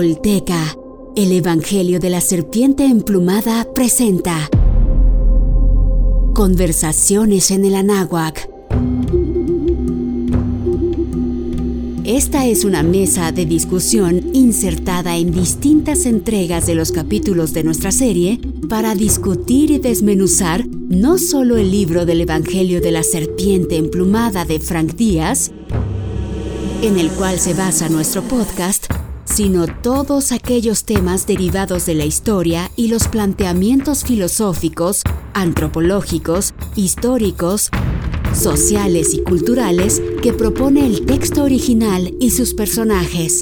El Evangelio de la Serpiente Emplumada presenta Conversaciones en el Anáhuac. Esta es una mesa de discusión insertada en distintas entregas de los capítulos de nuestra serie para discutir y desmenuzar no solo el libro del Evangelio de la Serpiente Emplumada de Frank Díaz, en el cual se basa nuestro podcast, sino todos aquellos temas derivados de la historia y los planteamientos filosóficos, antropológicos, históricos, sociales y culturales que propone el texto original y sus personajes.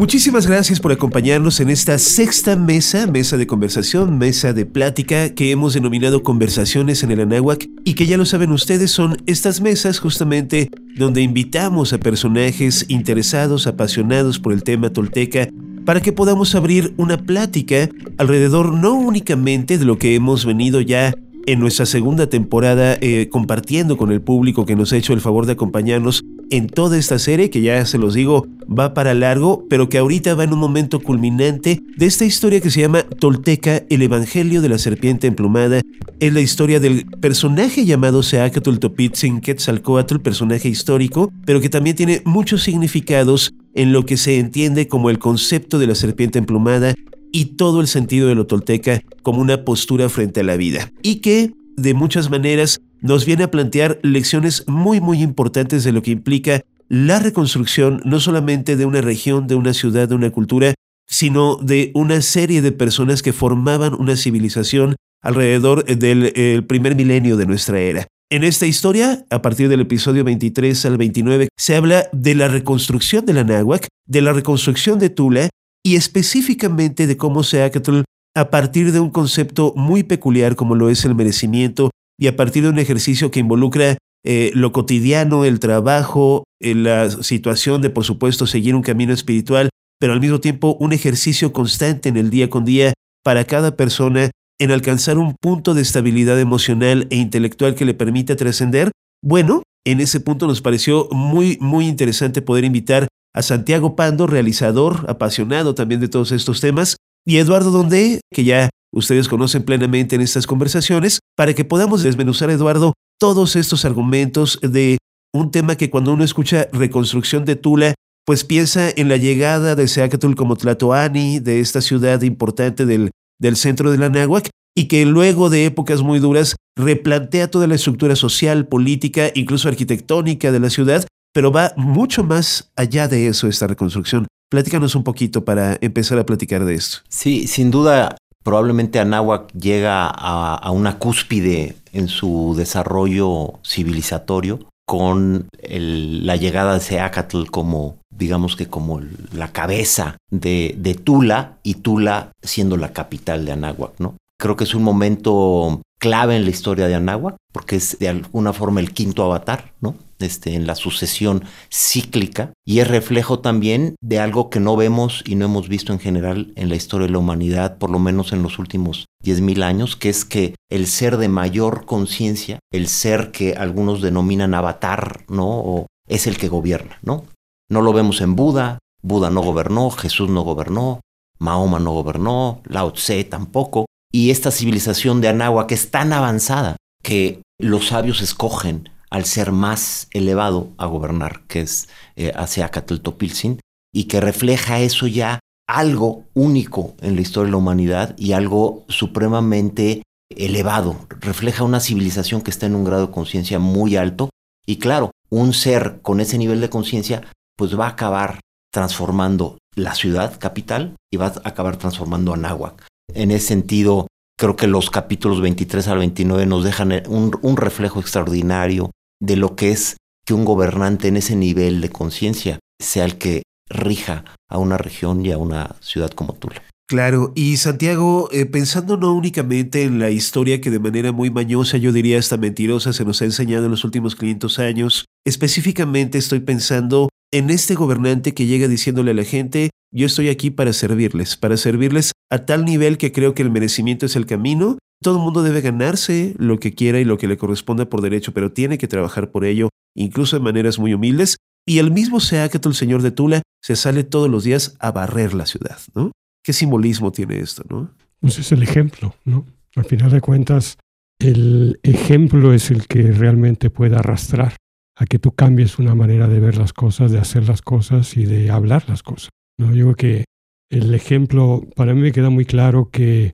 Muchísimas gracias por acompañarnos en esta sexta mesa, mesa de conversación, mesa de plática que hemos denominado Conversaciones en el Anáhuac y que ya lo saben ustedes son estas mesas justamente donde invitamos a personajes interesados, apasionados por el tema tolteca para que podamos abrir una plática alrededor no únicamente de lo que hemos venido ya en nuestra segunda temporada eh, compartiendo con el público que nos ha hecho el favor de acompañarnos en toda esta serie que ya se los digo va para largo, pero que ahorita va en un momento culminante de esta historia que se llama Tolteca, el Evangelio de la Serpiente Emplumada. Es la historia del personaje llamado Seacatl Topitzin Quetzalcoatl, personaje histórico, pero que también tiene muchos significados en lo que se entiende como el concepto de la serpiente emplumada y todo el sentido de lo tolteca como una postura frente a la vida. Y que, de muchas maneras, nos viene a plantear lecciones muy muy importantes de lo que implica la reconstrucción no solamente de una región, de una ciudad, de una cultura, sino de una serie de personas que formaban una civilización alrededor del primer milenio de nuestra era. En esta historia, a partir del episodio 23 al 29, se habla de la reconstrucción de la náhuac, de la reconstrucción de Tula y específicamente de cómo se Seacatl, a partir de un concepto muy peculiar como lo es el merecimiento y a partir de un ejercicio que involucra eh, lo cotidiano, el trabajo, eh, la situación de, por supuesto, seguir un camino espiritual, pero al mismo tiempo un ejercicio constante en el día con día para cada persona en alcanzar un punto de estabilidad emocional e intelectual que le permita trascender, bueno, en ese punto nos pareció muy, muy interesante poder invitar a Santiago Pando, realizador, apasionado también de todos estos temas, y Eduardo Donde, que ya ustedes conocen plenamente en estas conversaciones, para que podamos desmenuzar, Eduardo, todos estos argumentos de un tema que cuando uno escucha reconstrucción de Tula, pues piensa en la llegada de Seacatl como Tlatoani, de esta ciudad importante del, del centro de la Náhuac, y que luego de épocas muy duras replantea toda la estructura social, política, incluso arquitectónica de la ciudad, pero va mucho más allá de eso esta reconstrucción. Platícanos un poquito para empezar a platicar de esto. Sí, sin duda, probablemente Anáhuac llega a, una cúspide en su desarrollo civilizatorio con la llegada de Seacatl como, digamos que como la cabeza de, de, Tula y Tula siendo la capital de Anáhuac, ¿no? Creo que es un momento clave en la historia de Anáhuac porque es de alguna forma el quinto avatar, ¿no? Este, en la sucesión cíclica y es reflejo también de algo que no vemos y no hemos visto en general en la historia de la humanidad, por lo menos en los últimos 10.000 años, que es que el ser de mayor conciencia, el ser que algunos denominan avatar, ¿no? Es el que gobierna, ¿no? No lo vemos en Buda, Buda no gobernó, Jesús no gobernó, Mahoma no gobernó, Lao Tse tampoco, y esta civilización de Anáhuac es tan avanzada que los sabios escogen al ser más elevado a gobernar, que es eh, hacia Topilzin, y que refleja eso ya algo único en la historia de la humanidad y algo supremamente elevado. Refleja una civilización que está en un grado de conciencia muy alto y claro, un ser con ese nivel de conciencia pues va a acabar transformando la ciudad capital y va a acabar transformando Anáhuac. En ese sentido, creo que los capítulos 23 al 29 nos dejan un reflejo extraordinario de lo que es que un gobernante en ese nivel de conciencia sea el que rija a una región y a una ciudad como Tula. Claro, y Santiago, eh, pensando no únicamente en la historia que de manera muy mañosa, yo diría hasta mentirosa, se nos ha enseñado en los últimos 500 años, específicamente estoy pensando en este gobernante que llega diciéndole a la gente, yo estoy aquí para servirles, para servirles a tal nivel que creo que el merecimiento es el camino todo el mundo debe ganarse lo que quiera y lo que le corresponda por derecho, pero tiene que trabajar por ello. incluso de maneras muy humildes, y el mismo Seacatl, el señor de Tula, se sale todos los días a barrer la ciudad, ¿no? ¿Qué simbolismo tiene esto, no? Pues es el ejemplo, ¿no? Al final de cuentas, el ejemplo es el que realmente puede arrastrar a que tú cambies una manera de ver las cosas, de hacer las cosas y de hablar las cosas. ¿no? Yo creo que el ejemplo, para mí me queda muy claro que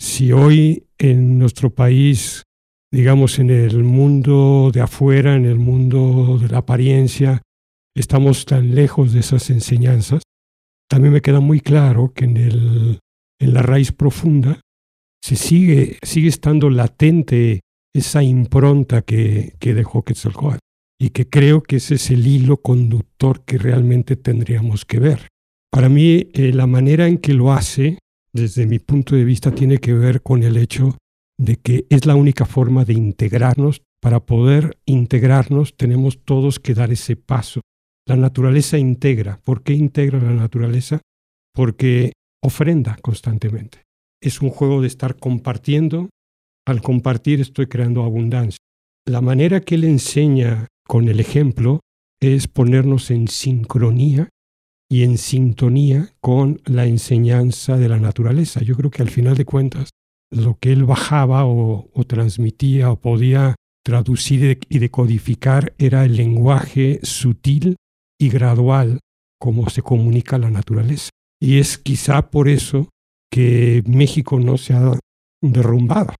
si hoy en nuestro país, digamos en el mundo de afuera, en el mundo de la apariencia, estamos tan lejos de esas enseñanzas, también me queda muy claro que en, el, en la raíz profunda se sigue, sigue estando latente esa impronta que, que dejó Quetzalcóatl y que creo que ese es el hilo conductor que realmente tendríamos que ver. Para mí, eh, la manera en que lo hace, desde mi punto de vista, tiene que ver con el hecho de que es la única forma de integrarnos. Para poder integrarnos tenemos todos que dar ese paso. La naturaleza integra. ¿Por qué integra la naturaleza? Porque ofrenda constantemente. Es un juego de estar compartiendo. Al compartir estoy creando abundancia. La manera que él enseña con el ejemplo es ponernos en sincronía y en sintonía con la enseñanza de la naturaleza. Yo creo que al final de cuentas, lo que él bajaba o, transmitía o podía traducir y decodificar era el lenguaje sutil y gradual como se comunica la naturaleza. Y es quizá por eso que México no se ha derrumbado,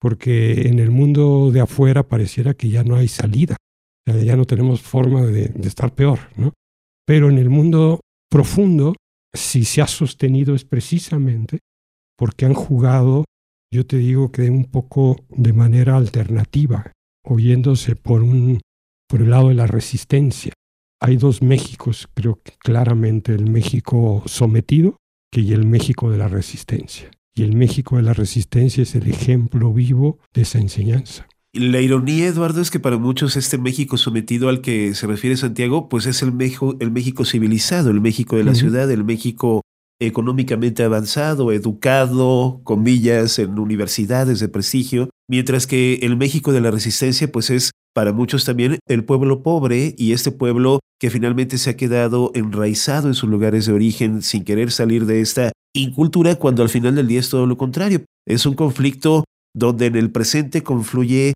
porque en el mundo de afuera pareciera que ya no hay salida, ya no tenemos forma de, de estar peor, ¿no? Pero en el mundo profundo, si se ha sostenido es precisamente porque han jugado, yo te digo que un poco de manera alternativa, oyéndose por, un, por el lado de la resistencia. Hay dos Méxicos, creo que claramente el México sometido que y el México de la resistencia. Y el México de la resistencia es el ejemplo vivo de esa enseñanza. La ironía, Eduardo, es que para muchos este México sometido al que se refiere Santiago, pues es el México, el México civilizado, el México de la ciudad, el México económicamente avanzado, educado, comillas, en universidades de prestigio, mientras que el México de la resistencia, pues es para muchos también el pueblo pobre y este pueblo que finalmente se ha quedado enraizado en sus lugares de origen sin querer salir de esta incultura, cuando al final del día es todo lo contrario. Es un conflicto donde en el presente confluye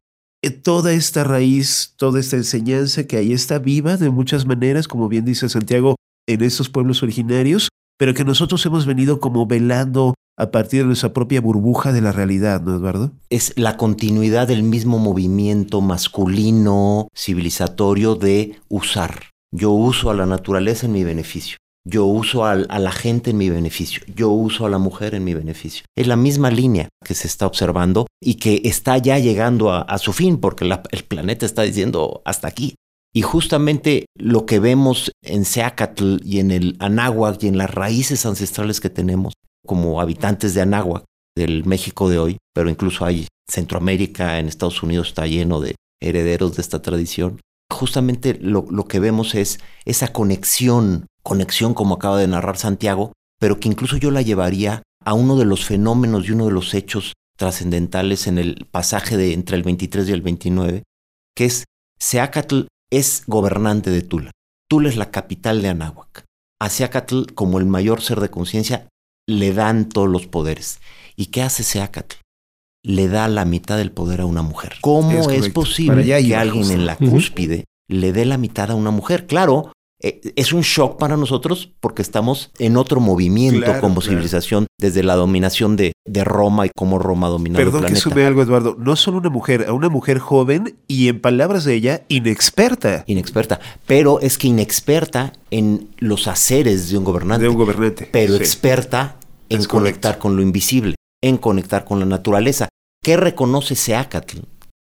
toda esta raíz, toda esta enseñanza que ahí está viva de muchas maneras, como bien dice Santiago, en estos pueblos originarios, pero que nosotros hemos venido como velando a partir de nuestra propia burbuja de la realidad, ¿no, Eduardo? Es la continuidad del mismo movimiento masculino, civilizatorio de usar. Yo uso a la naturaleza en mi beneficio. Yo uso a, la gente en mi beneficio, yo uso a la mujer en mi beneficio. Es la misma línea que se está observando y que está ya llegando a, su fin porque el planeta está diciendo hasta aquí. Y justamente lo que vemos en Seacatl y en el Anáhuac y en las raíces ancestrales que tenemos como habitantes de Anáhuac, del México de hoy, pero incluso hay Centroamérica, en Estados Unidos está lleno de herederos de esta tradición. Justamente lo, lo que vemos es esa conexión conexión como acaba de narrar Santiago, pero que incluso yo la llevaría a uno de los fenómenos y uno de los hechos trascendentales en el pasaje de entre el 23 y el 29, que es Seacatl es gobernante de Tula. Tula es la capital de Anáhuac. A Seacatl, como el mayor ser de conciencia, le dan todos los poderes. ¿Y qué hace Seacatl? Le da la mitad del poder a una mujer. ¿Cómo es, posible que alguien en la cúspide le dé la mitad a una mujer? Claro, es un shock para nosotros porque estamos en otro movimiento como civilización desde la dominación de, de, Roma y cómo Roma dominó el planeta. Perdón que sume algo, Eduardo. No solo una mujer, a una mujer joven y en palabras de ella, inexperta. Inexperta. Pero es que inexperta en los haceres de un gobernante. De un gobernante. Pero experta en conectar con lo invisible, en conectar con la naturaleza. ¿Qué reconoce Seacatl?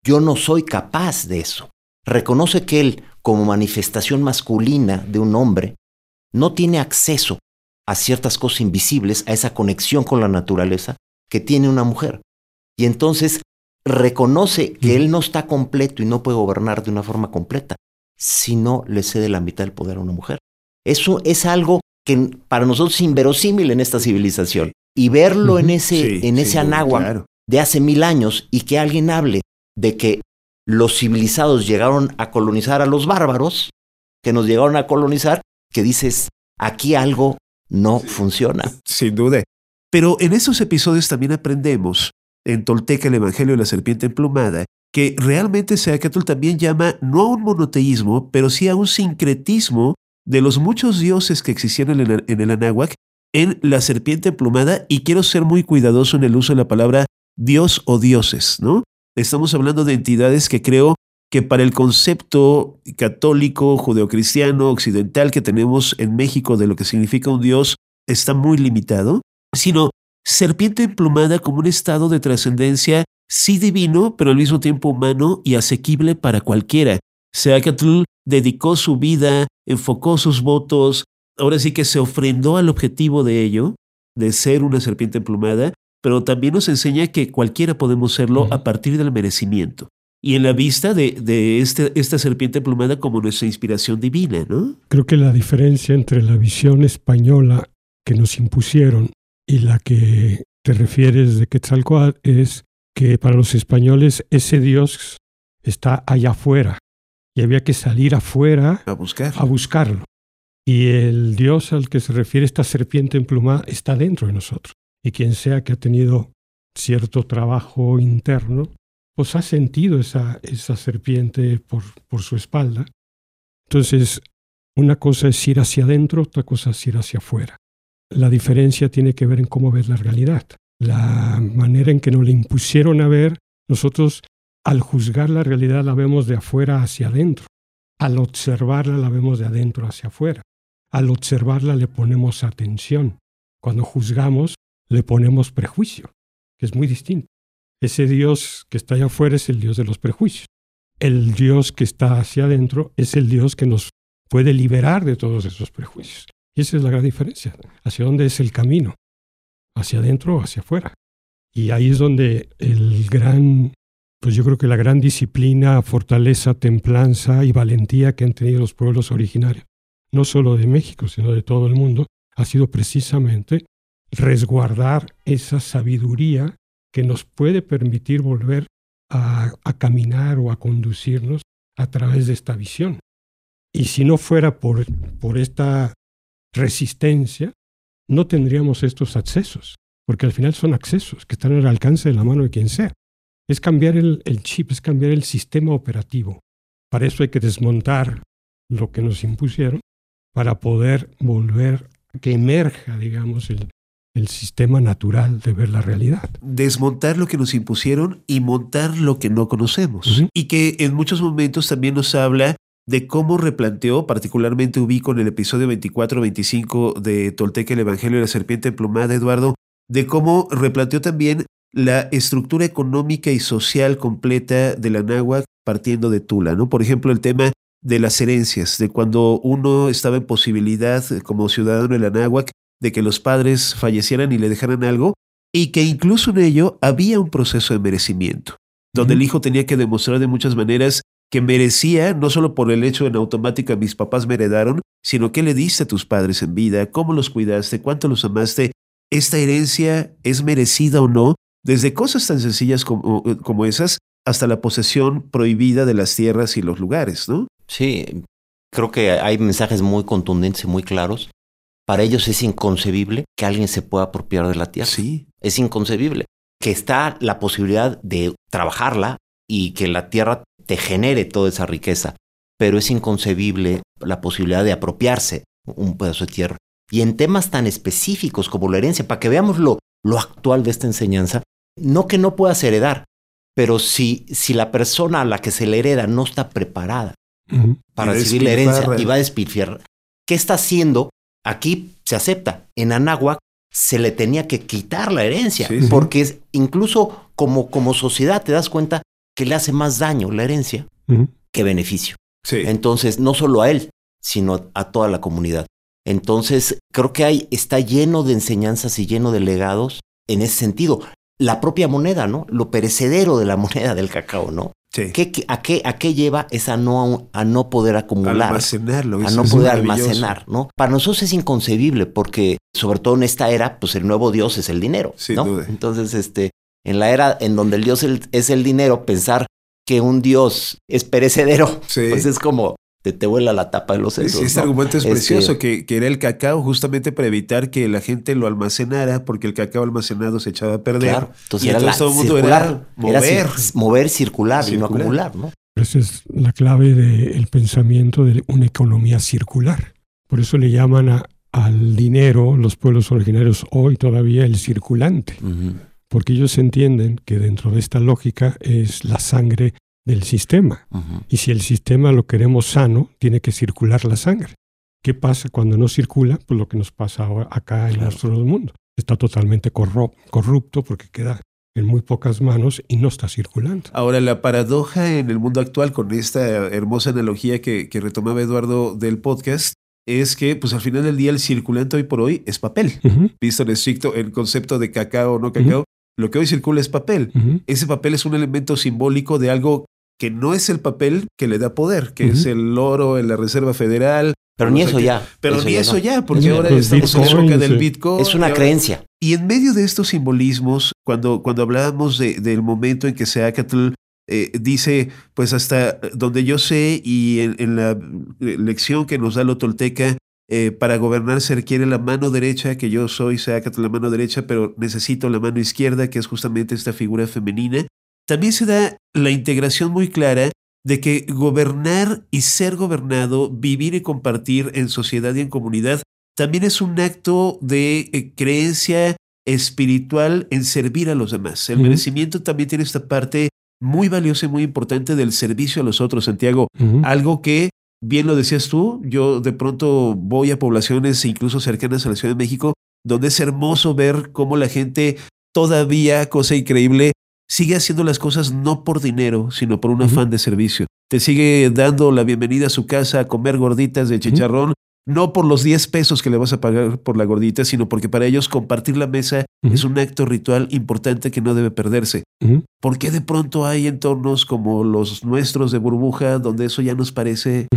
Yo no soy capaz de eso. Reconoce que él como manifestación masculina de un hombre, no tiene acceso a ciertas cosas invisibles, a esa conexión con la naturaleza que tiene una mujer. Y entonces reconoce que él no está completo y no puede gobernar de una forma completa si no le cede la mitad del poder a una mujer. Eso es algo que para nosotros es inverosímil en esta civilización. Y verlo en ese, en ese de hace mil años y que alguien hable de que los civilizados llegaron a colonizar a los bárbaros, que nos llegaron a colonizar, que dices, aquí algo no funciona. Sin duda. Pero en estos episodios también aprendemos, en Tolteca el Evangelio de la Serpiente Emplumada, que realmente Seacatl también llama no a un monoteísmo, pero sí a un sincretismo de los muchos dioses que existían en el, en el Anáhuac en la serpiente emplumada y quiero ser muy cuidadoso en el uso de la palabra Dios o dioses, ¿no? Estamos hablando de entidades que creo que para el concepto católico, judeocristiano, occidental que tenemos en México de lo que significa un Dios está muy limitado, sino serpiente emplumada como un estado de trascendencia sí divino, pero al mismo tiempo humano y asequible para cualquiera. Seacatl dedicó su vida, enfocó sus votos, ahora sí que se ofrendó al objetivo de ello, de ser una serpiente emplumada, pero también nos enseña que cualquiera podemos serlo a partir del merecimiento. Y en la vista de, de este, esta serpiente emplumada como nuestra inspiración divina, ¿no? Creo que la diferencia entre la visión española que nos impusieron y la que te refieres de Quetzalcoatl es que para los españoles ese Dios está allá afuera y había que salir afuera a, buscar. a buscarlo. Y el Dios al que se refiere esta serpiente emplumada está dentro de nosotros. Y quien sea que ha tenido cierto trabajo interno, pues ha sentido esa, esa serpiente por, por su espalda. Entonces, una cosa es ir hacia adentro, otra cosa es ir hacia afuera. La diferencia tiene que ver en cómo ves la realidad. La manera en que nos la impusieron a ver, nosotros al juzgar la realidad la vemos de afuera hacia adentro. Al observarla la vemos de adentro hacia afuera. Al observarla le ponemos atención. Cuando juzgamos le ponemos prejuicio, que es muy distinto. Ese Dios que está allá afuera es el Dios de los prejuicios. El Dios que está hacia adentro es el Dios que nos puede liberar de todos esos prejuicios. Y esa es la gran diferencia. ¿Hacia dónde es el camino? ¿Hacia adentro o hacia afuera? Y ahí es donde el gran, pues yo creo que la gran disciplina, fortaleza, templanza y valentía que han tenido los pueblos originarios no solo de México, sino de todo el mundo, ha sido precisamente resguardar esa sabiduría que nos puede permitir volver a, caminar o a conducirnos a través de esta visión. Y si no fuera por, por esta resistencia, no tendríamos estos accesos, porque al final son accesos que están al alcance de la mano de quien sea. Es cambiar el chip, es cambiar el sistema operativo. Para eso hay que desmontar lo que nos impusieron para poder volver que emerja, digamos, el, el sistema natural de ver la realidad. Desmontar lo que nos impusieron y montar lo que no conocemos. Y que en muchos momentos también nos habla de cómo replanteó, particularmente ubico en el episodio 24-25 de Tolteca el Evangelio de la Serpiente Emplumada, Eduardo, de cómo replanteó también la estructura económica y social completa de la náhuatl partiendo de Tula, ¿no? Por ejemplo, el tema de las herencias, de cuando uno estaba en posibilidad como ciudadano la Anáhuac de que los padres fallecieran y le dejaran algo, y que incluso en ello había un proceso de merecimiento, donde el hijo tenía que demostrar de muchas maneras que merecía, no solo por el hecho en automática mis papás me heredaron, sino que le diste a tus padres en vida, cómo los cuidaste, cuánto los amaste, esta herencia es merecida o no, desde cosas tan sencillas como, como esas hasta la posesión prohibida de las tierras y los lugares, ¿no? Sí, creo que hay mensajes muy contundentes y muy claros. Para ellos es inconcebible que alguien se pueda apropiar de la tierra. Sí. Es inconcebible. Que está la posibilidad de trabajarla y que la tierra te genere toda esa riqueza. Pero es inconcebible la posibilidad de apropiarse un pedazo de tierra. Y en temas tan específicos como la herencia, para que veamos lo, lo actual de esta enseñanza, no que no puedas heredar, pero si, si la persona a la que se le hereda no está preparada para recibir la herencia y va a despilfarrar. ¿Qué está haciendo? Aquí se acepta. En Anáhuac se le tenía que quitar la herencia, porque incluso como, como sociedad te das cuenta que le hace más daño la herencia que beneficio. Entonces, no solo a él, sino a toda la comunidad. Entonces, creo que hay, está lleno de enseñanzas y lleno de legados en ese sentido. La propia moneda, ¿no? Lo perecedero de la moneda del cacao, ¿no? a, qué, ¿A qué lleva? Es a no, a no poder acumular. Almacenarlo. A no poder almacenar, ¿no? Para nosotros es inconcebible porque, sobre todo en esta era, pues el nuevo Dios es el dinero, ¿no? Entonces, este, en la era en donde el Dios es el dinero, pensar que un dios es perecedero, Sí. pues es como te, te vuela la tapa de los sesos. sí, este ¿no? argumento es precioso, que, que era el cacao justamente para evitar que la gente lo almacenara, porque el cacao almacenado se echaba a perder. Claro, entonces y era entonces la todo el mundo circular, era era mover. cir- mover, circular, y no acumular, ¿no? Esa es la clave del pensamiento de una economía circular. Por eso le llaman a- al dinero los pueblos originarios hoy todavía el circulante, porque ellos entienden que dentro de esta lógica es la sangre del sistema. Y si el sistema lo queremos sano, tiene que circular la sangre. ¿Qué pasa cuando no circula? Pues lo que nos pasa ahora acá en Claro. nuestro mundo. Está totalmente corrupto porque queda en muy pocas manos y no está circulando. Ahora, la paradoja en el mundo actual, con esta hermosa analogía que, que retomaba Eduardo del podcast, es que, pues al final del día, el circulante hoy por hoy es papel. Visto en estricto el concepto de cacao o no cacao, lo que hoy circula es papel. Ese papel es un elemento simbólico de algo que no es el papel que le da poder, que es el oro en la Reserva Federal. Pero ni eso que- ya. Pero ni eso no. ya, porque ahora estamos en la época del sí. Bitcoin. Es y una ahora- creencia. Y en medio de estos simbolismos, cuando, cuando hablábamos de- del momento en que Seacatl eh, dice, pues hasta donde yo sé y en, en la lección que nos da lo tolteca, eh, para gobernar se requiere la mano derecha, que yo soy Seacatl la mano derecha, pero necesito la mano izquierda, que es justamente esta figura femenina. También se da la integración muy clara de que gobernar y ser gobernado, vivir y compartir en sociedad y en comunidad, también es un acto de eh, creencia espiritual en servir a los demás. El merecimiento también tiene esta parte muy valiosa y muy importante del servicio a los otros, Santiago. Algo que, bien lo decías tú, yo de pronto voy a poblaciones incluso cercanas a la Ciudad de México, donde es hermoso ver cómo la gente todavía, cosa increíble, sigue haciendo las cosas no por dinero, sino por un afán de servicio. Te sigue dando la bienvenida a su casa a comer gorditas de chicharrón, no por los 10 pesos que le vas a pagar por la gordita, sino porque para ellos compartir la mesa es un acto ritual importante que no debe perderse. ¿Por qué de pronto hay entornos como los nuestros de burbuja donde eso ya nos parece.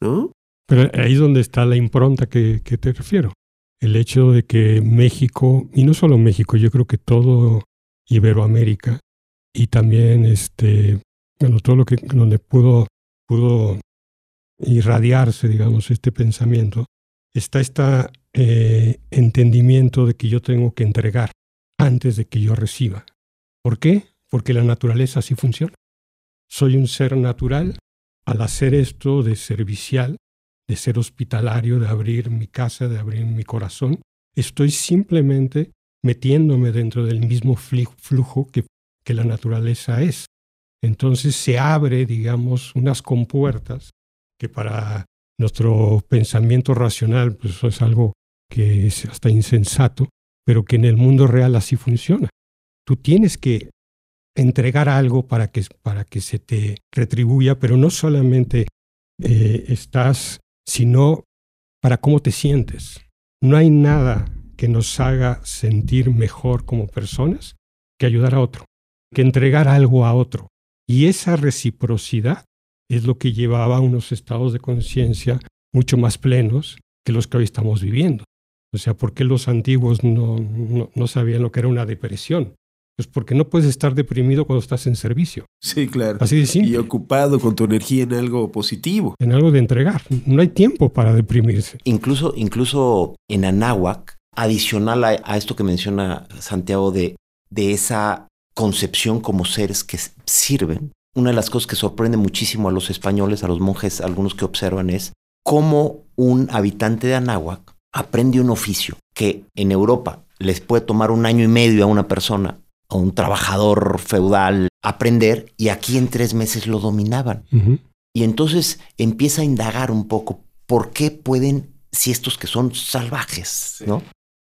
¿no? Pero ahí es donde está la impronta que, que te refiero. El hecho de que México, y no solo México, yo creo que todo Iberoamérica y también este, bueno, todo lo que donde pudo, pudo irradiarse, digamos, este pensamiento, está este entendimiento de que yo tengo que entregar antes de que yo reciba. ¿Por qué? Porque la naturaleza así funciona. Soy un ser natural. Al hacer esto de servicial, de ser hospitalario, de abrir mi casa, de abrir mi corazón, estoy simplemente metiéndome dentro del mismo flujo que, que la naturaleza es. Entonces se abre, digamos, unas compuertas que para nuestro pensamiento racional pues es algo que es hasta insensato, pero que en el mundo real así funciona. Tú tienes que entregar algo para que, para que se te retribuya, pero no solamente eh, estás, sino para cómo te sientes. No hay nada que nos haga sentir mejor como personas que ayudar a otro, que entregar algo a otro. Y esa reciprocidad es lo que llevaba a unos estados de conciencia mucho más plenos que los que hoy estamos viviendo. O sea, ¿por qué los antiguos no, no, no sabían lo que era una depresión? Pues porque no puedes estar deprimido cuando estás en servicio. Sí, claro. Así de Y ocupado con tu energía en algo positivo. En algo de entregar. No hay tiempo para deprimirse. Incluso, incluso en Anáhuac, adicional a, a esto que menciona Santiago de, de esa concepción como seres que sirven, una de las cosas que sorprende muchísimo a los españoles, a los monjes, algunos que observan, es cómo un habitante de Anáhuac aprende un oficio que en Europa les puede tomar un año y medio a una persona, a un trabajador feudal, aprender, y aquí en tres meses lo dominaban. Y entonces empieza a indagar un poco por qué pueden, si estos que son salvajes, ¿no?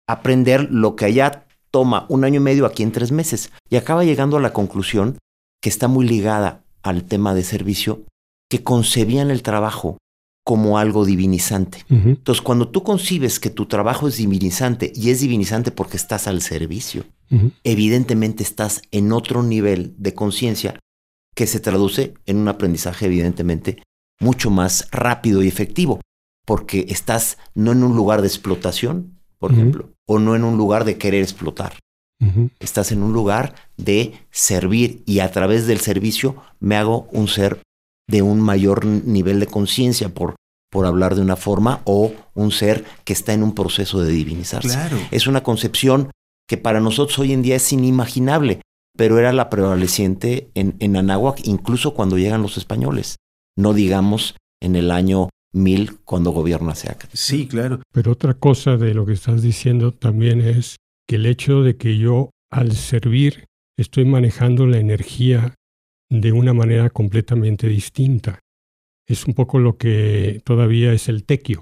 Aprender lo que allá toma un año y medio aquí en tres meses. Y acaba llegando a la conclusión que está muy ligada al tema de servicio, que concebían el trabajo como algo divinizante. Entonces, cuando tú concibes que tu trabajo es divinizante y es divinizante porque estás al servicio, evidentemente estás en otro nivel de conciencia que se traduce en un aprendizaje evidentemente mucho más rápido y efectivo, porque estás no en un lugar de explotación, por ejemplo, o no en un lugar de querer explotar. Estás en un lugar de servir y a través del servicio me hago un ser de un mayor nivel de conciencia, por, por hablar de una forma, o un ser que está en un proceso de divinizarse. Es una concepción que para nosotros hoy en día es inimaginable, pero era la prevaleciente en, en Anáhuac, incluso cuando llegan los españoles. No digamos en el año 1000 cuando gobierna Seaca. Sí, claro. Pero otra cosa de lo que estás diciendo también es que el hecho de que yo al servir estoy manejando la energía de una manera completamente distinta. Es un poco lo que todavía es el tequio.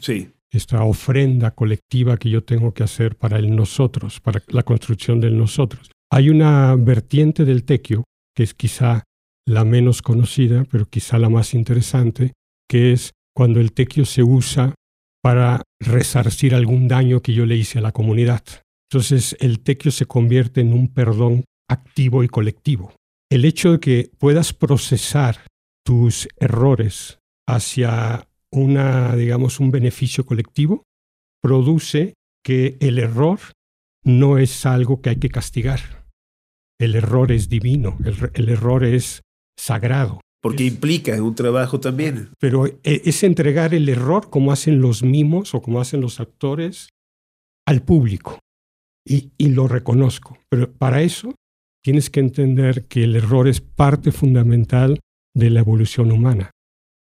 Sí. Esta ofrenda colectiva que yo tengo que hacer para el nosotros, para la construcción del nosotros. Hay una vertiente del tequio que es quizá la menos conocida, pero quizá la más interesante, que es cuando el tequio se usa para resarcir algún daño que yo le hice a la comunidad. Entonces el tequio se convierte en un perdón activo y colectivo. El hecho de que puedas procesar tus errores hacia una, digamos, un beneficio colectivo, produce que el error no es algo que hay que castigar. El error es divino, el, error es sagrado. Porque implica un trabajo también. Pero e, es entregar el error como hacen los mimos o como hacen los actores al público y, lo reconozco. Pero para eso tienes que entender que el error es parte fundamental de la evolución humana.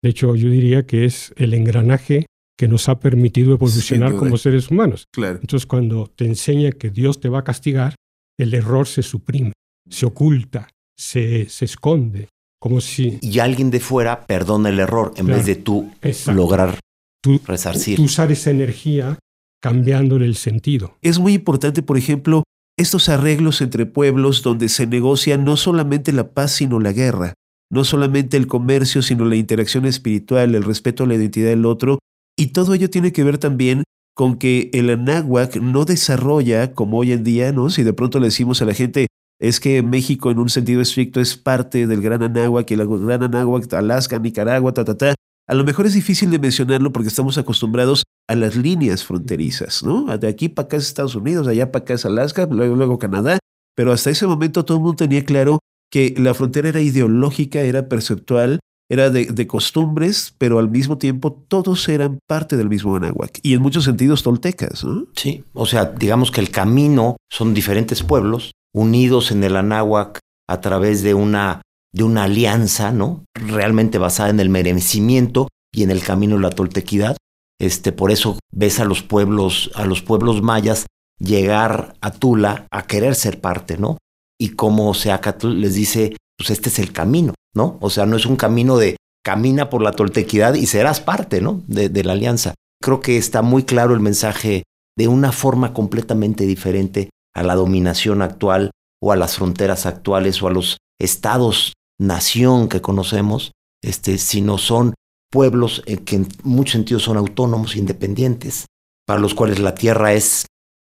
De hecho, yo diría que es el engranaje que nos ha permitido evolucionar como seres humanos. Claro. Entonces, cuando te enseña que Dios te va a castigar, el error se suprime, se oculta, se, se esconde, como si... Y alguien de fuera perdona el error en vez de tú lograr tú, resarcir. Tú usar esa energía cambiándole el sentido. Es muy importante, por ejemplo, estos arreglos entre pueblos donde se negocia no solamente la paz, sino la guerra, no solamente el comercio, sino la interacción espiritual, el respeto a la identidad del otro, y todo ello tiene que ver también con que el anáhuac no desarrolla como hoy en día, ¿no? Si de pronto le decimos a la gente, es que México en un sentido estricto es parte del gran anáhuac y la gran anáhuac, Alaska, Nicaragua, ta, ta, ta, a lo mejor es difícil de mencionarlo porque estamos acostumbrados a las líneas fronterizas, ¿no? De aquí para acá es Estados Unidos, allá para acá es Alaska, luego, luego Canadá, pero hasta ese momento todo el mundo tenía claro que la frontera era ideológica, era perceptual, era de, costumbres, pero al mismo tiempo todos eran parte del mismo Anáhuac y en muchos sentidos toltecas. ¿no? Sí, o sea, digamos que el camino son diferentes pueblos unidos en el Anáhuac a través de una de una alianza, ¿no? Realmente basada en el merecimiento y en el camino de la toltequidad. Este, por eso ves a los pueblos, a los pueblos mayas llegar a Tula a querer ser parte, ¿no? Y como Seacatl les dice, pues este es el camino, ¿no? O sea, no es un camino de camina por la toltequidad y serás parte, ¿no? De, de la alianza. Creo que está muy claro el mensaje de una forma completamente diferente a la dominación actual o a las fronteras actuales o a los estados nación que conocemos, este, sino son pueblos que en muchos sentidos son autónomos, independientes, para los cuales la tierra es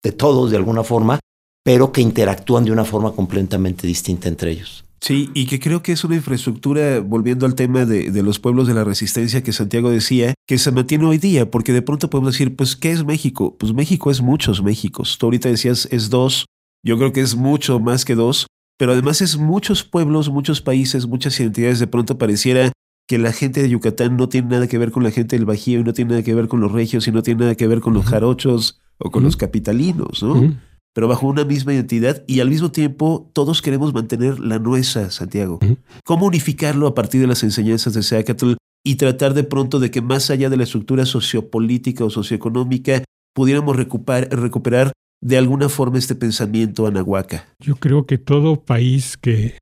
de todos de alguna forma, pero que interactúan de una forma completamente distinta entre ellos. Sí, y que creo que es una infraestructura, volviendo al tema de, de, los pueblos de la resistencia que Santiago decía, que se mantiene hoy día, porque de pronto podemos decir, pues, ¿qué es México? Pues México es muchos Méxicos. Tú ahorita decías, es dos, yo creo que es mucho más que dos, pero además es muchos pueblos, muchos países, muchas identidades. De pronto pareciera que la gente de Yucatán no tiene nada que ver con la gente del Bajío y no tiene nada que ver con los regios y no tiene nada que ver con los jarochos o con los capitalinos, ¿no? Pero bajo una misma identidad y al mismo tiempo todos queremos mantener la nuestra, Santiago. ¿Cómo unificarlo a partir de las enseñanzas de Seacatl y tratar de pronto de que más allá de la estructura sociopolítica o socioeconómica pudiéramos recuperar, recuperar de alguna forma este pensamiento anahuaca? Yo creo que todo país que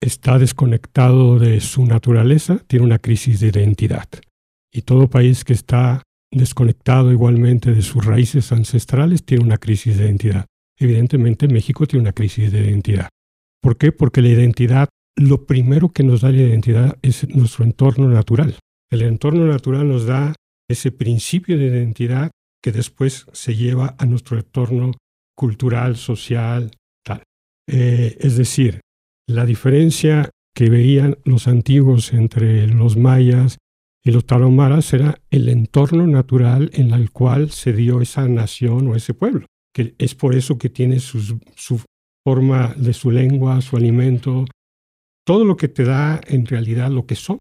está desconectado de su naturaleza tiene una crisis de identidad. Y todo país que está desconectado igualmente de sus raíces ancestrales tiene una crisis de identidad. Evidentemente México tiene una crisis de identidad. ¿Por qué? Porque la identidad, lo primero que nos da la identidad es nuestro entorno natural. El entorno natural nos da ese principio de identidad que después se lleva a nuestro entorno cultural, social, tal. Eh, es decir, la diferencia que veían los antiguos entre los mayas y los tarahumaras era el entorno natural en el cual se dio esa nación o ese pueblo. que es por eso que tiene su forma de su lengua, su alimento, todo lo que te da en realidad lo que son.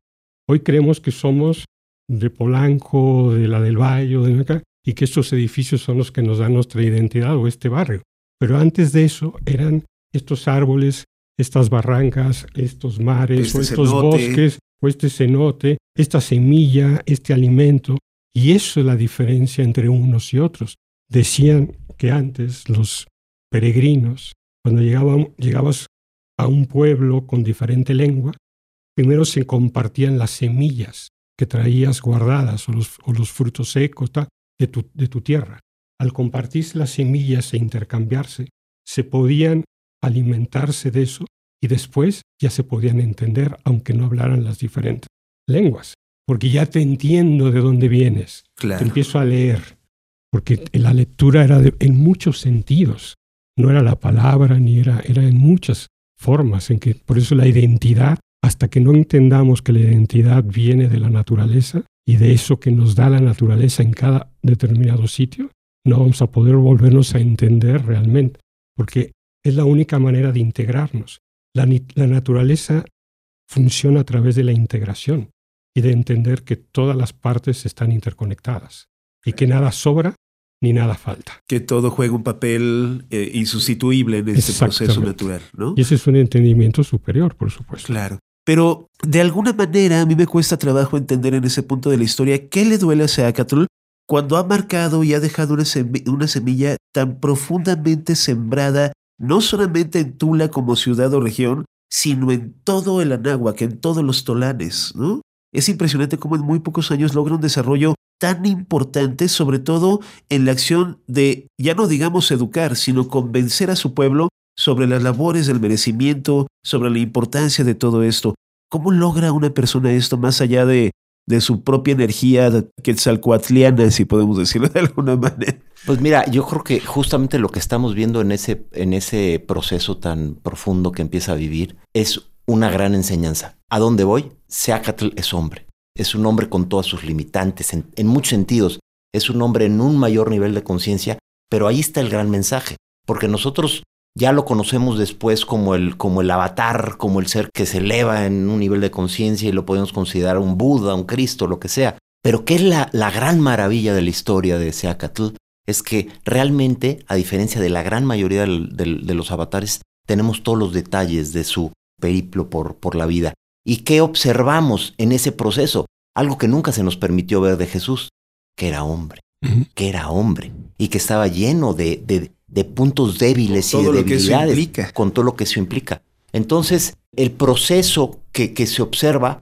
Hoy creemos que somos de Polanco, de la del Valle, de acá, y que estos edificios son los que nos dan nuestra identidad o este barrio. Pero antes de eso eran estos árboles, estas barrancas, estos mares, Este o estos cenote. bosques, o este cenote, esta semilla, este alimento. Y eso es la diferencia entre unos y otros. Decían que antes los peregrinos, cuando llegaban, llegabas a un pueblo con diferente lengua, primero se compartían las semillas que traías guardadas o los, o los frutos secos de, tu, de tu tierra. Al compartirse las semillas e intercambiarse, se podían alimentarse de eso y después ya se podían entender aunque no hablaran las diferentes lenguas. Porque ya te entiendo de dónde vienes, te Claro. empiezo a leer, porque la lectura era de- en muchos sentidos, no era la palabra ni era, era en muchas formas, en que por eso la identidad, hasta que no entendamos que la identidad viene de la naturaleza y de eso que nos da la naturaleza en cada determinado sitio, no vamos a poder volvernos a entender realmente, porque es la única manera de integrarnos. La, la naturaleza funciona a través de la integración y de entender que todas las partes están interconectadas y que nada sobra ni nada falta. Que todo juega un papel eh, insustituible en este proceso natural, ¿no? Y ese es un entendimiento superior, por supuesto. Claro. Pero de alguna manera a mí me cuesta trabajo entender en ese punto de la historia qué le duele a Seacatl cuando ha marcado y ha dejado una, una semilla tan profundamente sembrada, no solamente en Tula como ciudad o región, sino en todo el Anáhuac, en todos los tolanes, ¿no? Es impresionante cómo en muy pocos años logra un desarrollo tan importante, sobre todo en la acción de, ya no digamos educar, sino convencer a su pueblo sobre las labores del merecimiento, sobre la importancia de todo esto. ¿Cómo logra una persona esto más allá de, de su propia energía quetzalcoatliana, si podemos decirlo de alguna manera? Pues mira, yo creo que justamente lo que estamos viendo en ese, en ese proceso tan profundo que empieza a vivir es una gran enseñanza. ¿A dónde voy? Seacatl es hombre. Es un hombre con todas sus limitantes, en, en muchos sentidos. Es un hombre en un mayor nivel de conciencia, pero ahí está el gran mensaje. Porque nosotros ya lo conocemos después como el, como el avatar, como el ser que se eleva en un nivel de conciencia y lo podemos considerar un Buda, un Cristo, lo que sea. Pero ¿qué es la, la gran maravilla de la historia de Seacatl? Es que realmente, a diferencia de la gran mayoría del- del- de los avatares, tenemos todos los detalles de su periplo por, por la vida. ¿Y qué observamos en ese proceso? Algo que nunca se nos permitió ver de Jesús, que era hombre, que era hombre y que estaba lleno de, de- de puntos débiles y de debilidades con todo lo que eso implica. Entonces, el proceso que, que se observa,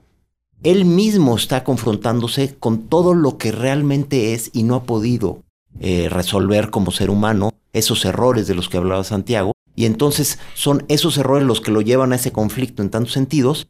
él mismo está confrontándose con todo lo que realmente es y no ha podido eh, resolver como ser humano, esos errores de los que hablaba Santiago, y entonces son esos errores los que lo llevan a ese conflicto en tantos sentidos,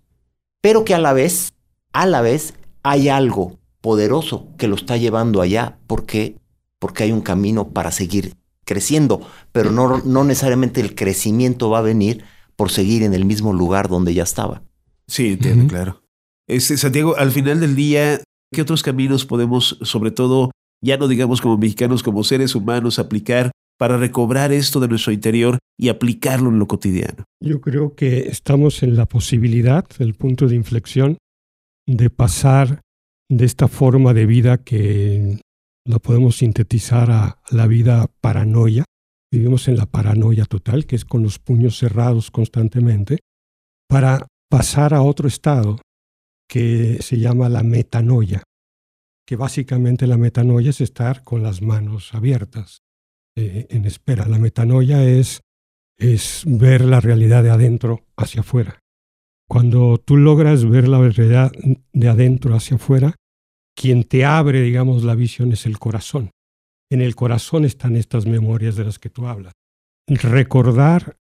pero que a la vez, a la vez, hay algo poderoso que lo está llevando allá. Porque, porque hay un camino para seguir creciendo, pero no, no necesariamente el crecimiento va a venir por seguir en el mismo lugar donde ya estaba. Sí, entiendo, claro. Este, Santiago, al final del día, ¿qué otros caminos podemos, sobre todo, ya no digamos como mexicanos, como seres humanos, aplicar para recobrar esto de nuestro interior y aplicarlo en lo cotidiano? Yo creo que estamos en la posibilidad, el punto de inflexión, de pasar de esta forma de vida que la podemos sintetizar a la vida paranoia. Vivimos en la paranoia total, que es con los puños cerrados constantemente, para pasar a otro estado que se llama la metanoia, que básicamente la metanoia es estar con las manos abiertas eh, en espera. La metanoia es es ver la realidad de adentro hacia afuera. Cuando tú logras ver la realidad de adentro hacia afuera, quien te abre, digamos, la visión es el corazón. En el corazón están estas memorias de las que tú hablas. Recordar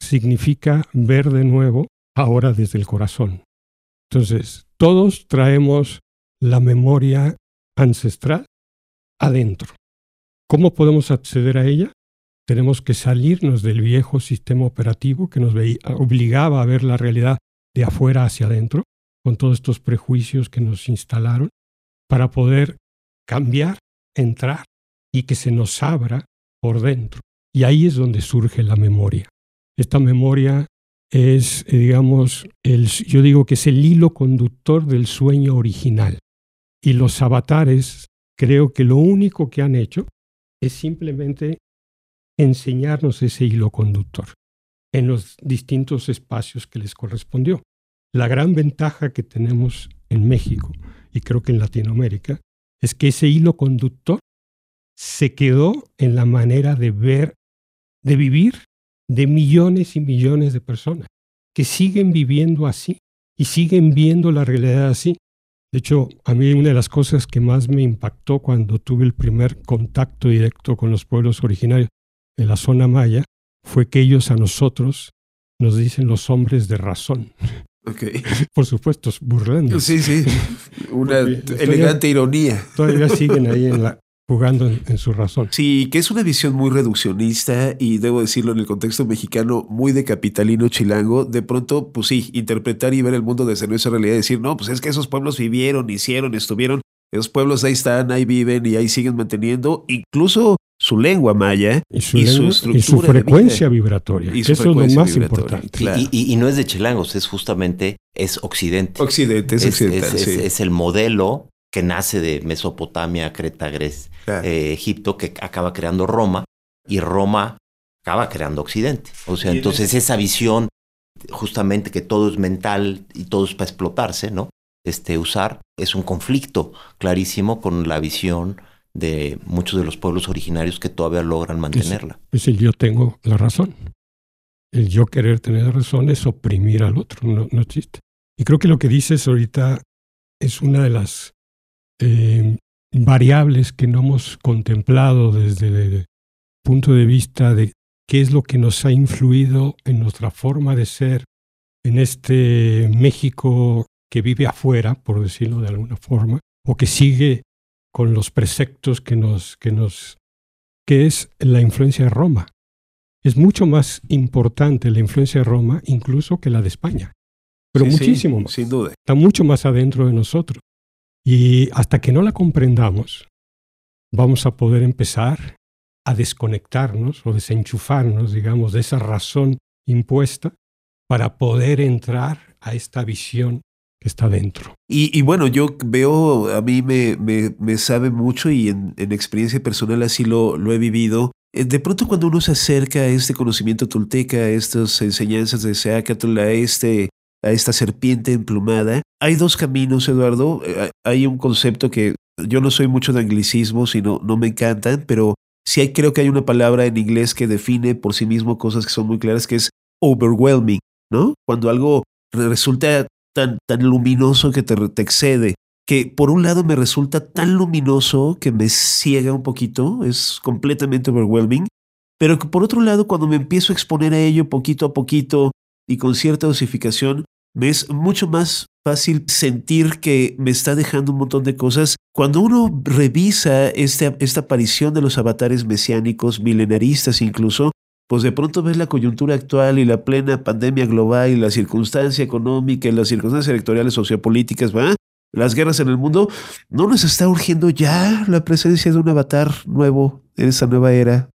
significa ver de nuevo ahora desde el corazón. Entonces, todos traemos la memoria ancestral adentro. ¿Cómo podemos acceder a ella? Tenemos que salirnos del viejo sistema operativo que nos obligaba a ver la realidad de afuera hacia adentro, con todos estos prejuicios que nos instalaron, para poder cambiar, entrar y que se nos abra por dentro. Y ahí es donde surge la memoria. Esta memoria es, eh, digamos, el, yo digo que es el hilo conductor del sueño original. Y los avatares creo que lo único que han hecho es simplemente enseñarnos ese hilo conductor en los distintos espacios que les correspondió. La gran ventaja que tenemos en México y creo que en Latinoamérica es que ese hilo conductor se quedó en la manera de ver, de vivir de millones y millones de personas que siguen viviendo así y siguen viendo la realidad así. De hecho, a mí una de las cosas que más me impactó cuando tuve el primer contacto directo con los pueblos originarios de la zona maya fue que ellos a nosotros nos dicen los hombres de razón. Okay. Por supuesto, burlando. Sí, sí, una elegante ironía. Todavía siguen ahí en la, jugando en, su razón. Sí, que es una visión muy reduccionista y debo decirlo en el contexto mexicano, muy de capitalino chilango. De pronto, pues sí, interpretar y ver el mundo desde nuestra realidad y decir, no, pues es que esos pueblos vivieron, hicieron, estuvieron. Esos pueblos ahí están, ahí viven y ahí siguen manteniendo incluso su lengua maya y su, y su, frecuencia vibratoria. Y eso es lo más importante. Y, no es de chilangos, es justamente, es occidente. Occidente, es, occidental, es, el modelo que nace de Mesopotamia, Creta, Grecia, eh, Egipto, que acaba creando Roma, y Roma acaba creando Occidente. O sea, entonces esa visión, justamente que todo es mental y todo es para explotarse, ¿no? Este, usar, es un conflicto clarísimo con la visión de muchos de los pueblos originarios que todavía logran mantenerla. Es, el yo tengo la razón. El yo querer tener razón es oprimir al otro, no, no existe. Y creo que lo que dices ahorita es una de las eh, variables que no hemos contemplado desde el punto de vista de qué es lo que nos ha influido en nuestra forma de ser en este México que vive afuera, por decirlo de alguna forma, o que sigue con los preceptos que nos, que nos, que es la influencia de Roma. Es mucho más importante la influencia de Roma incluso que la de España, pero muchísimo más. Sin duda. Está mucho más adentro de nosotros. Y hasta que no la comprendamos, vamos a poder empezar a desconectarnos o desenchufarnos, digamos, de esa razón impuesta para poder entrar a esta visión está dentro. Y, bueno, yo veo, a mí me, sabe mucho y en, experiencia personal así lo, lo he vivido. Eh, de pronto cuando uno se acerca a este conocimiento tolteca, a estas enseñanzas de Seacatl, a este a esta serpiente emplumada. Hay dos caminos, Eduardo. Eh, hay un concepto que yo no soy mucho de anglicismos y no, no me encantan, pero sí creo que hay una palabra en inglés que define por sí mismo cosas que son muy claras, que es overwhelming, ¿no? Cuando algo resulta tan, tan luminoso que te, te excede que por un lado me resulta tan luminoso que me ciega un poquito, es completamente overwhelming, pero que por otro lado cuando me empiezo a exponer a ello poquito a poquito y con cierta dosificación, me es mucho más fácil sentir que me está dejando un montón de cosas. Cuando uno revisa esta aparición de los avatares mesiánicos, milenaristas incluso, pues de pronto ves la coyuntura actual y la plena pandemia global y la circunstancia económica y las circunstancias electorales sociopolíticas, ¿va? Las guerras en el mundo, ¿no nos está urgiendo ya la presencia de un avatar nuevo en esta nueva era?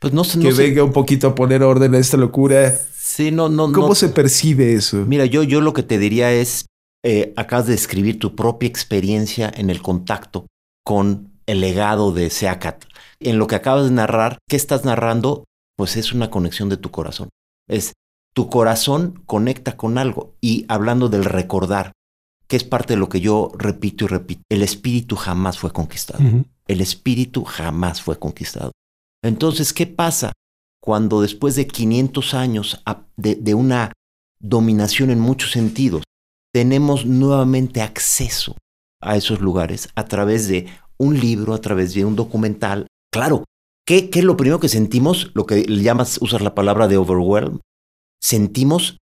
Pues no, que venga un poquito a poner orden a esta locura. Sí, no, no, ¿Cómo se percibe eso? Mira, yo, yo lo que te diría es, eh, acabas de describir tu propia experiencia en el contacto con el legado de Seacat. En lo que acabas de narrar, ¿qué estás narrando? Pues es una conexión de tu corazón. Es tu corazón conecta con algo. Y hablando del recordar, que es parte de lo que yo repito y repito, el espíritu jamás fue conquistado. El espíritu jamás fue conquistado. Entonces, ¿qué pasa? cuando después de 500 años de, una dominación en muchos sentidos, tenemos nuevamente acceso a esos lugares a través de un libro, a través de un documental. Claro, ¿qué, es lo primero que sentimos? Lo que llamas, usar la palabra de overwhelm. Sentimos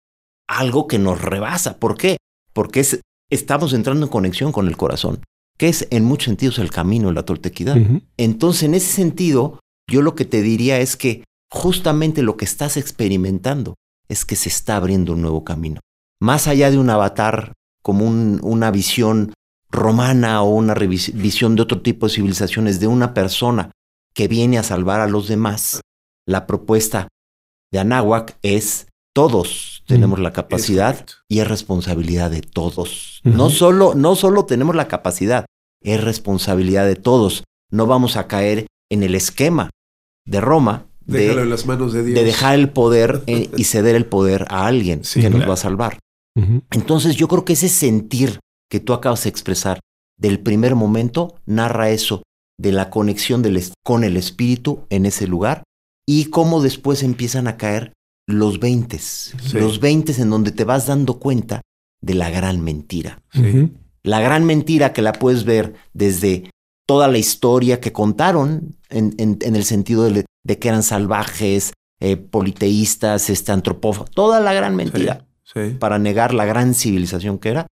algo que nos rebasa. ¿Por qué? Porque estamos entrando en conexión con el corazón, que es en muchos sentidos el camino de la toltequidad. Entonces, en ese sentido, yo lo que te diría es que justamente lo que estás experimentando es que se está abriendo un nuevo camino. Más allá de un avatar como una visión romana o una visión de otro tipo de civilizaciones de una persona que viene a salvar a los demás, la propuesta de Anáhuac es todos tenemos la capacidad y es responsabilidad de todos. No solo, no solo tenemos la capacidad, es responsabilidad de todos. No vamos a caer en el esquema de Roma de, las manos de, dejar el poder y ceder el poder a alguien que nos va a salvar. Entonces yo creo que ese sentir que tú acabas de expresar del primer momento narra eso, de la conexión del, con el espíritu en ese lugar y cómo después empiezan a caer los veintes, los veintes en donde te vas dando cuenta de la gran mentira. La gran mentira que la puedes ver desde toda la historia que contaron en, en, el sentido de, de, que eran salvajes, eh, politeístas, este, antropófagos, toda la gran mentira para negar la gran civilización que era,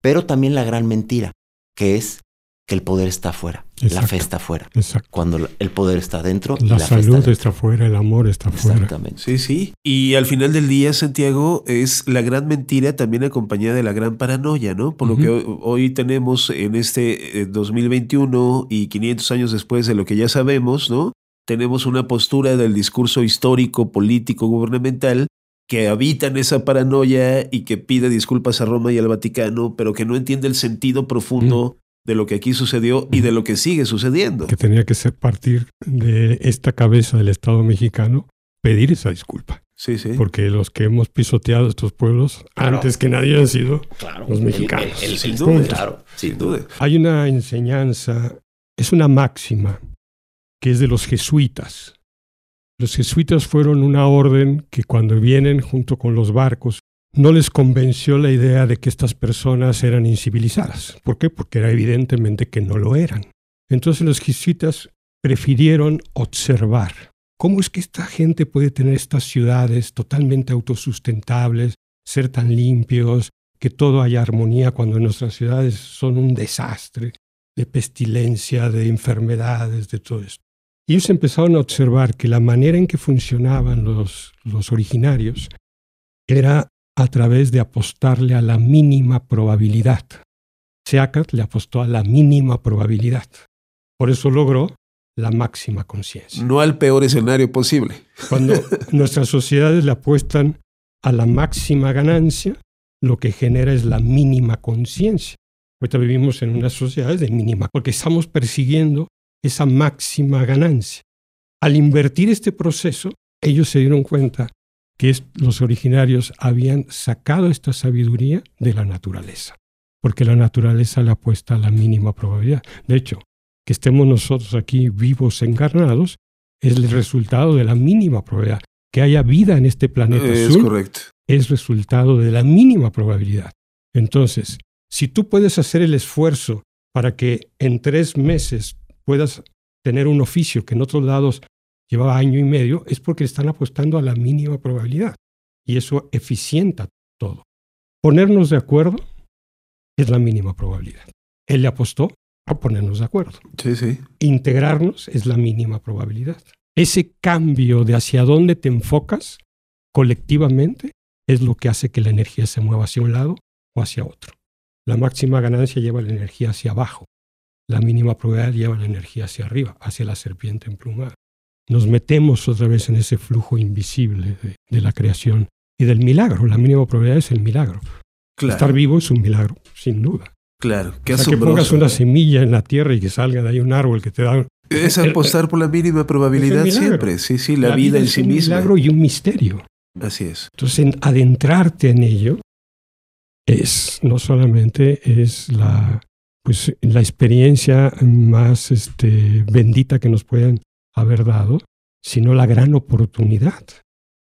pero también la gran mentira que es que el poder está afuera, la fe está afuera. Cuando el poder está dentro. La, salud está, afuera, el amor está afuera. Exactamente. Sí, sí. Y al final del día, Santiago, es la gran mentira también acompañada de la gran paranoia, ¿no? Por lo que hoy, tenemos en este 2021 eh, y 500 años después de lo que ya sabemos, ¿no? Tenemos una postura del discurso histórico, político, gubernamental que habita en esa paranoia y que pide disculpas a Roma y al Vaticano, pero que no entiende el sentido profundo de lo que aquí sucedió y de lo que sigue sucediendo. Que tenía que ser partir de esta cabeza del Estado mexicano pedir esa disculpa. Sí, sí. Porque los que hemos pisoteado estos pueblos antes que nadie han sido los mexicanos. sin duda, claro, sin duda. Hay una enseñanza, es una máxima, que es de los jesuitas. Los jesuitas fueron una orden que cuando vienen junto con los barcos no les convenció la idea de que estas personas eran incivilizadas. ¿Por qué? Porque era evidentemente que no lo eran. Entonces los jesuitas prefirieron observar cómo es que esta gente puede tener estas ciudades totalmente autosustentables, ser tan limpios, que todo haya armonía cuando nuestras ciudades son un desastre de pestilencia, de enfermedades, de todo esto. Y ellos empezaron a observar que la manera en que funcionaban los, los originarios era a través de apostarle a la mínima probabilidad. Seacat le apostó a la mínima probabilidad. Por eso logró la máxima conciencia. No al peor escenario posible. Cuando nuestras sociedades le apuestan a la máxima ganancia, lo que genera es la mínima conciencia. Ahorita vivimos en unas sociedades de mínima, porque estamos persiguiendo esa máxima ganancia. Al invertir este proceso, ellos se dieron cuenta que los originarios habían sacado esta sabiduría de la naturaleza, porque la naturaleza le apuesta a la mínima probabilidad. De hecho, que estemos nosotros aquí vivos, encarnados, es el resultado de la mínima probabilidad. Que haya vida en este planeta es correcto. es resultado de la mínima probabilidad. Entonces, si tú puedes hacer el esfuerzo para que en tres meses puedas tener un oficio que en otros lados llevaba año y medio, es porque están apostando a la mínima probabilidad. Y eso eficienta todo. Ponernos de acuerdo es la mínima probabilidad. Él le apostó a ponernos de acuerdo. Sí, sí. Integrarnos es la mínima probabilidad. Ese cambio de hacia dónde te enfocas colectivamente es lo que hace que la energía se mueva hacia un lado o hacia otro. La máxima ganancia lleva la energía hacia abajo. La mínima probabilidad lleva la energía hacia arriba, hacia la serpiente emplumada nos metemos otra vez en ese flujo invisible de, la creación y del milagro. La mínima probabilidad es el milagro. Estar vivo es un milagro, sin duda. Claro, qué o que pongas una semilla en la tierra y que salga de ahí un árbol que te da... Es apostar por la mínima probabilidad siempre, sí, sí, la, vida, en sí misma. Es un milagro y un misterio. Así es. Entonces, adentrarte en ello es no solamente es la, pues, la experiencia más este, bendita que nos puedan haber dado, sino la gran oportunidad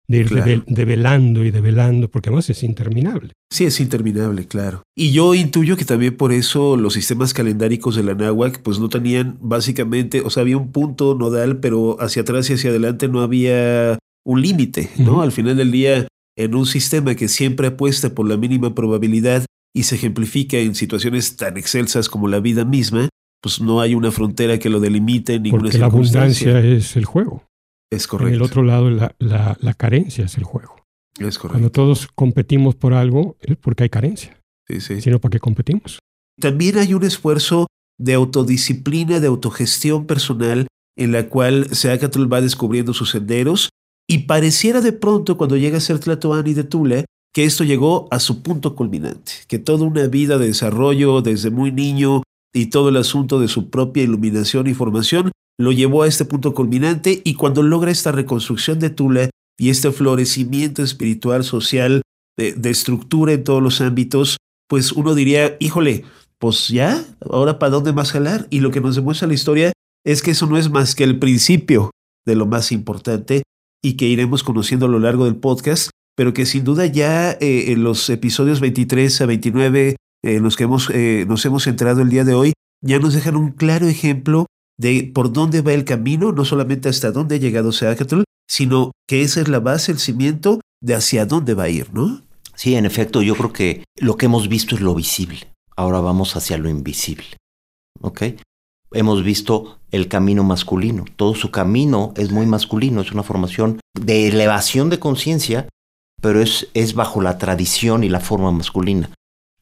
de ir develando y develando, porque además es interminable. Sí, es interminable, claro. Y yo intuyo que también por eso los sistemas calendáricos de la náhuac pues no tenían básicamente, o sea, había un punto nodal, pero hacia atrás y hacia adelante no había un límite, ¿no? Al final del día, en un sistema que siempre apuesta por la mínima probabilidad y se ejemplifica en situaciones tan excelsas como la vida misma, pues no hay una frontera que lo delimite en ninguna Porque la abundancia es el juego. Es correcto. En el otro lado, la, la, carencia es el juego. Es correcto. Cuando todos competimos por algo, es porque hay carencia. Sí, sí. Sino porque competimos. También hay un esfuerzo de autodisciplina, de autogestión personal en la cual Seacatl va descubriendo sus senderos y pareciera de pronto cuando llega a ser Tlatoani de Tula que esto llegó a su punto culminante, que toda una vida de desarrollo desde muy niño y todo el asunto de su propia iluminación y formación lo llevó a este punto culminante y cuando logra esta reconstrucción de Tula y este florecimiento espiritual, social, de, estructura en todos los ámbitos, pues uno diría, híjole, pues ya, ahora para dónde más jalar. Y lo que nos demuestra la historia es que eso no es más que el principio de lo más importante y que iremos conociendo a lo largo del podcast, pero que sin duda ya eh, en los episodios 23 a 29 eh, los que hemos, eh, nos hemos centrado el día de hoy, ya nos dejan un claro ejemplo de por dónde va el camino, no solamente hasta dónde ha llegado Seacatl, sino que esa es la base, el cimiento de hacia dónde va a ir, ¿no? Sí, en efecto, yo creo que lo que hemos visto es lo visible. Ahora vamos hacia lo invisible. ¿Ok? Hemos visto el camino masculino. Todo su camino es muy masculino, es una formación de elevación de conciencia, pero es, es bajo la tradición y la forma masculina.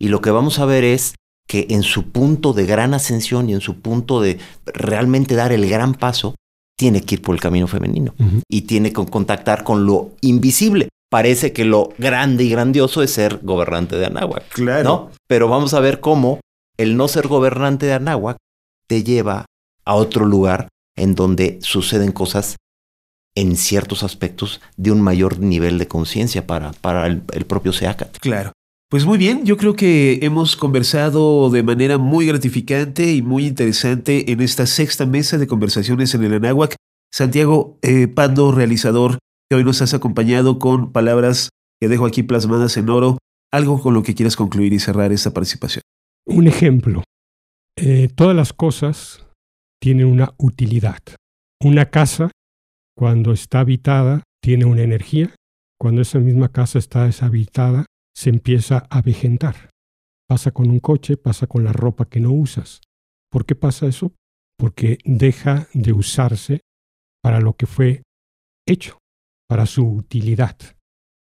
Y lo que vamos a ver es que en su punto de gran ascensión y en su punto de realmente dar el gran paso, tiene que ir por el camino femenino y tiene que contactar con lo invisible parece que lo grande y grandioso es ser gobernante de Anáhuac. Claro. ¿no? Pero vamos a ver cómo el no ser gobernante de Anáhuac te lleva a otro lugar en donde suceden cosas en ciertos aspectos de un mayor nivel de conciencia para, para el, propio Seacat. Claro. Pues muy bien, yo creo que hemos conversado de manera muy gratificante y muy interesante en esta sexta mesa de conversaciones en el Anáhuac. Santiago eh, Pando, realizador hoy nos has acompañado con palabras que dejo aquí plasmadas en oro. Algo con lo que quieras concluir y cerrar esta participación. Un ejemplo. Eh, todas las cosas tienen una utilidad. Una casa, cuando está habitada, tiene una energía. Cuando esa misma casa está deshabitada, se empieza a vegetar. Pasa con un coche, pasa con la ropa que no usas. ¿Por qué pasa eso? Porque deja de usarse para lo que fue hecho para su utilidad.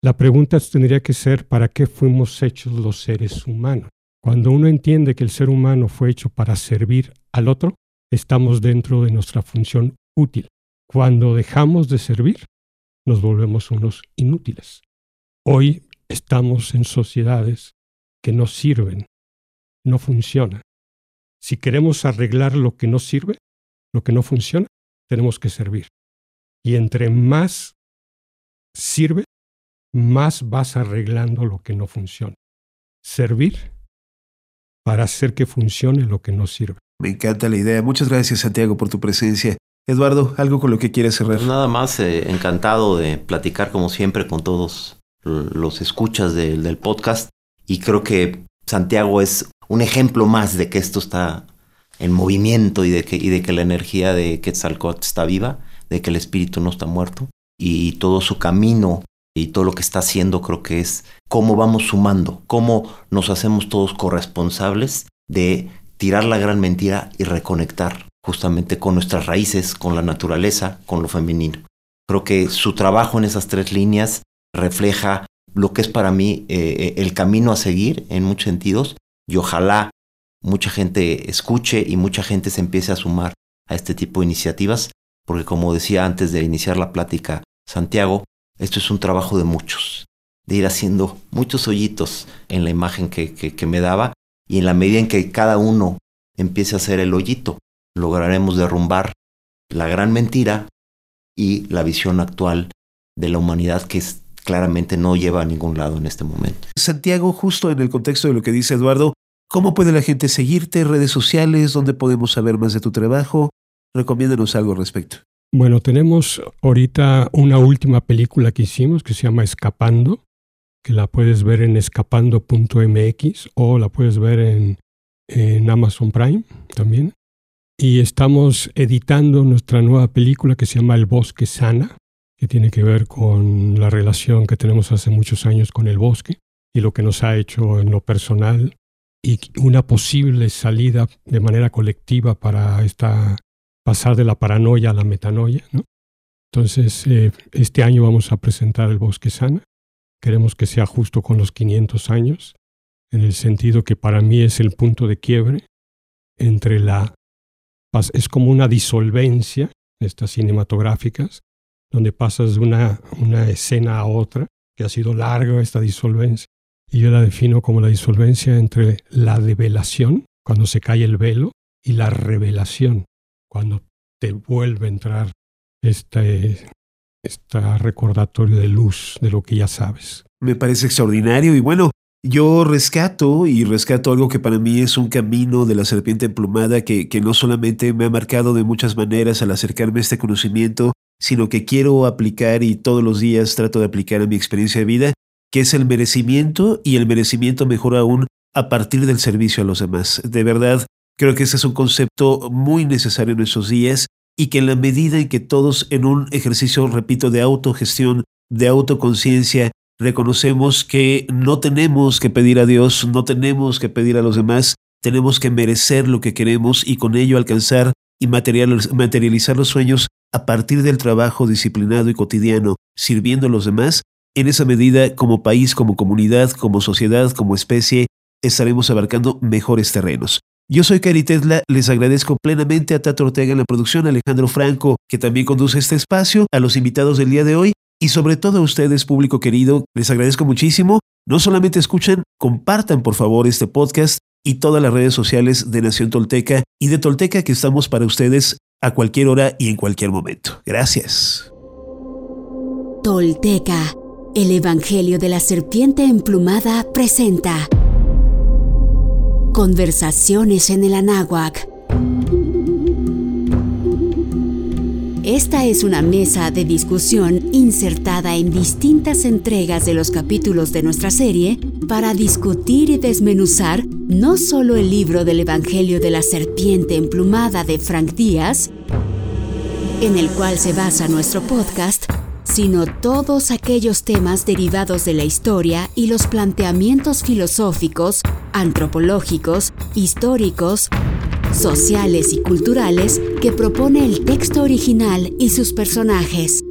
La pregunta tendría que ser, ¿para qué fuimos hechos los seres humanos? Cuando uno entiende que el ser humano fue hecho para servir al otro, estamos dentro de nuestra función útil. Cuando dejamos de servir, nos volvemos unos inútiles. Hoy estamos en sociedades que no sirven, no funcionan. Si queremos arreglar lo que no sirve, lo que no funciona, tenemos que servir. Y entre más sirve, más vas arreglando lo que no funciona. Servir para hacer que funcione lo que no sirve. Me encanta la idea. Muchas gracias, Santiago, por tu presencia. Eduardo, ¿algo con lo que quieres cerrar? Pues nada más, eh, encantado de platicar como siempre con todos los escuchas del podcast y creo que Santiago es un ejemplo más de que esto está en movimiento y de que, y de que la energía de Quetzalcóatl está viva, de que el espíritu no está muerto y todo su camino y todo lo que está haciendo creo que es cómo vamos sumando, cómo nos hacemos todos corresponsables de tirar la gran mentira y reconectar justamente con nuestras raíces, con la naturaleza, con lo femenino. Creo que su trabajo en esas tres líneas refleja lo que es para mí eh, eh, el camino a seguir en muchos sentidos y ojalá mucha gente escuche y mucha gente se empiece a sumar a este tipo de iniciativas, porque como decía antes de iniciar la plática, Santiago, esto es un trabajo de muchos, de ir haciendo muchos hoyitos en la imagen que, que, me daba y en la medida en que cada uno empiece a hacer el hoyito, lograremos derrumbar la gran mentira y la visión actual de la humanidad que claramente no lleva a ningún lado en este momento. Santiago, justo en el contexto de lo que dice Eduardo, ¿cómo puede la gente seguirte? ¿Redes sociales? ¿Dónde podemos saber más de tu trabajo? Recomiéndanos algo al respecto. Bueno, tenemos ahorita una última película que hicimos que se llama Escapando, que la puedes ver en escapando.mx o la puedes ver en, en Amazon Prime también. Y estamos editando nuestra nueva película que se llama El Bosque Sana, que tiene que ver con la relación que tenemos hace muchos años con el bosque y lo que nos ha hecho en lo personal y una posible salida de manera colectiva para esta pasar de la paranoia a la metanoia. ¿no? Entonces, eh, este año vamos a presentar el Bosque Sana. Queremos que sea justo con los 500 años, en el sentido que para mí es el punto de quiebre entre la... Es como una disolvencia estas cinematográficas, donde pasas de una, una escena a otra, que ha sido larga esta disolvencia. Y yo la defino como la disolvencia entre la develación, cuando se cae el velo, y la revelación, cuando te vuelve a entrar este, este recordatorio de luz de lo que ya sabes. Me parece extraordinario y bueno, yo rescato y rescato algo que para mí es un camino de la serpiente emplumada que, que no solamente me ha marcado de muchas maneras al acercarme a este conocimiento, sino que quiero aplicar y todos los días trato de aplicar a mi experiencia de vida, que es el merecimiento y el merecimiento mejor aún a partir del servicio a los demás. De verdad, creo que ese es un concepto muy necesario en estos días y que en la medida en que todos en un ejercicio, repito, de autogestión, de autoconciencia, reconocemos que no tenemos que pedir a Dios, no tenemos que pedir a los demás, tenemos que merecer lo que queremos y con ello alcanzar y materializar los sueños a partir del trabajo disciplinado y cotidiano, sirviendo a los demás, en esa medida, como país, como comunidad, como sociedad, como especie, estaremos abarcando mejores terrenos. Yo soy Cari Tesla, les agradezco plenamente a Tato Ortega en la producción, Alejandro Franco, que también conduce este espacio, a los invitados del día de hoy y sobre todo a ustedes, público querido, les agradezco muchísimo. No solamente escuchen, compartan por favor este podcast y todas las redes sociales de Nación Tolteca y de Tolteca que estamos para ustedes a cualquier hora y en cualquier momento. Gracias. Tolteca, el Evangelio de la Serpiente Emplumada presenta. Conversaciones en el Anáhuac. Esta es una mesa de discusión insertada en distintas entregas de los capítulos de nuestra serie para discutir y desmenuzar no solo el libro del Evangelio de la Serpiente Emplumada de Frank Díaz, en el cual se basa nuestro podcast, sino todos aquellos temas derivados de la historia y los planteamientos filosóficos, antropológicos, históricos, sociales y culturales que propone el texto original y sus personajes.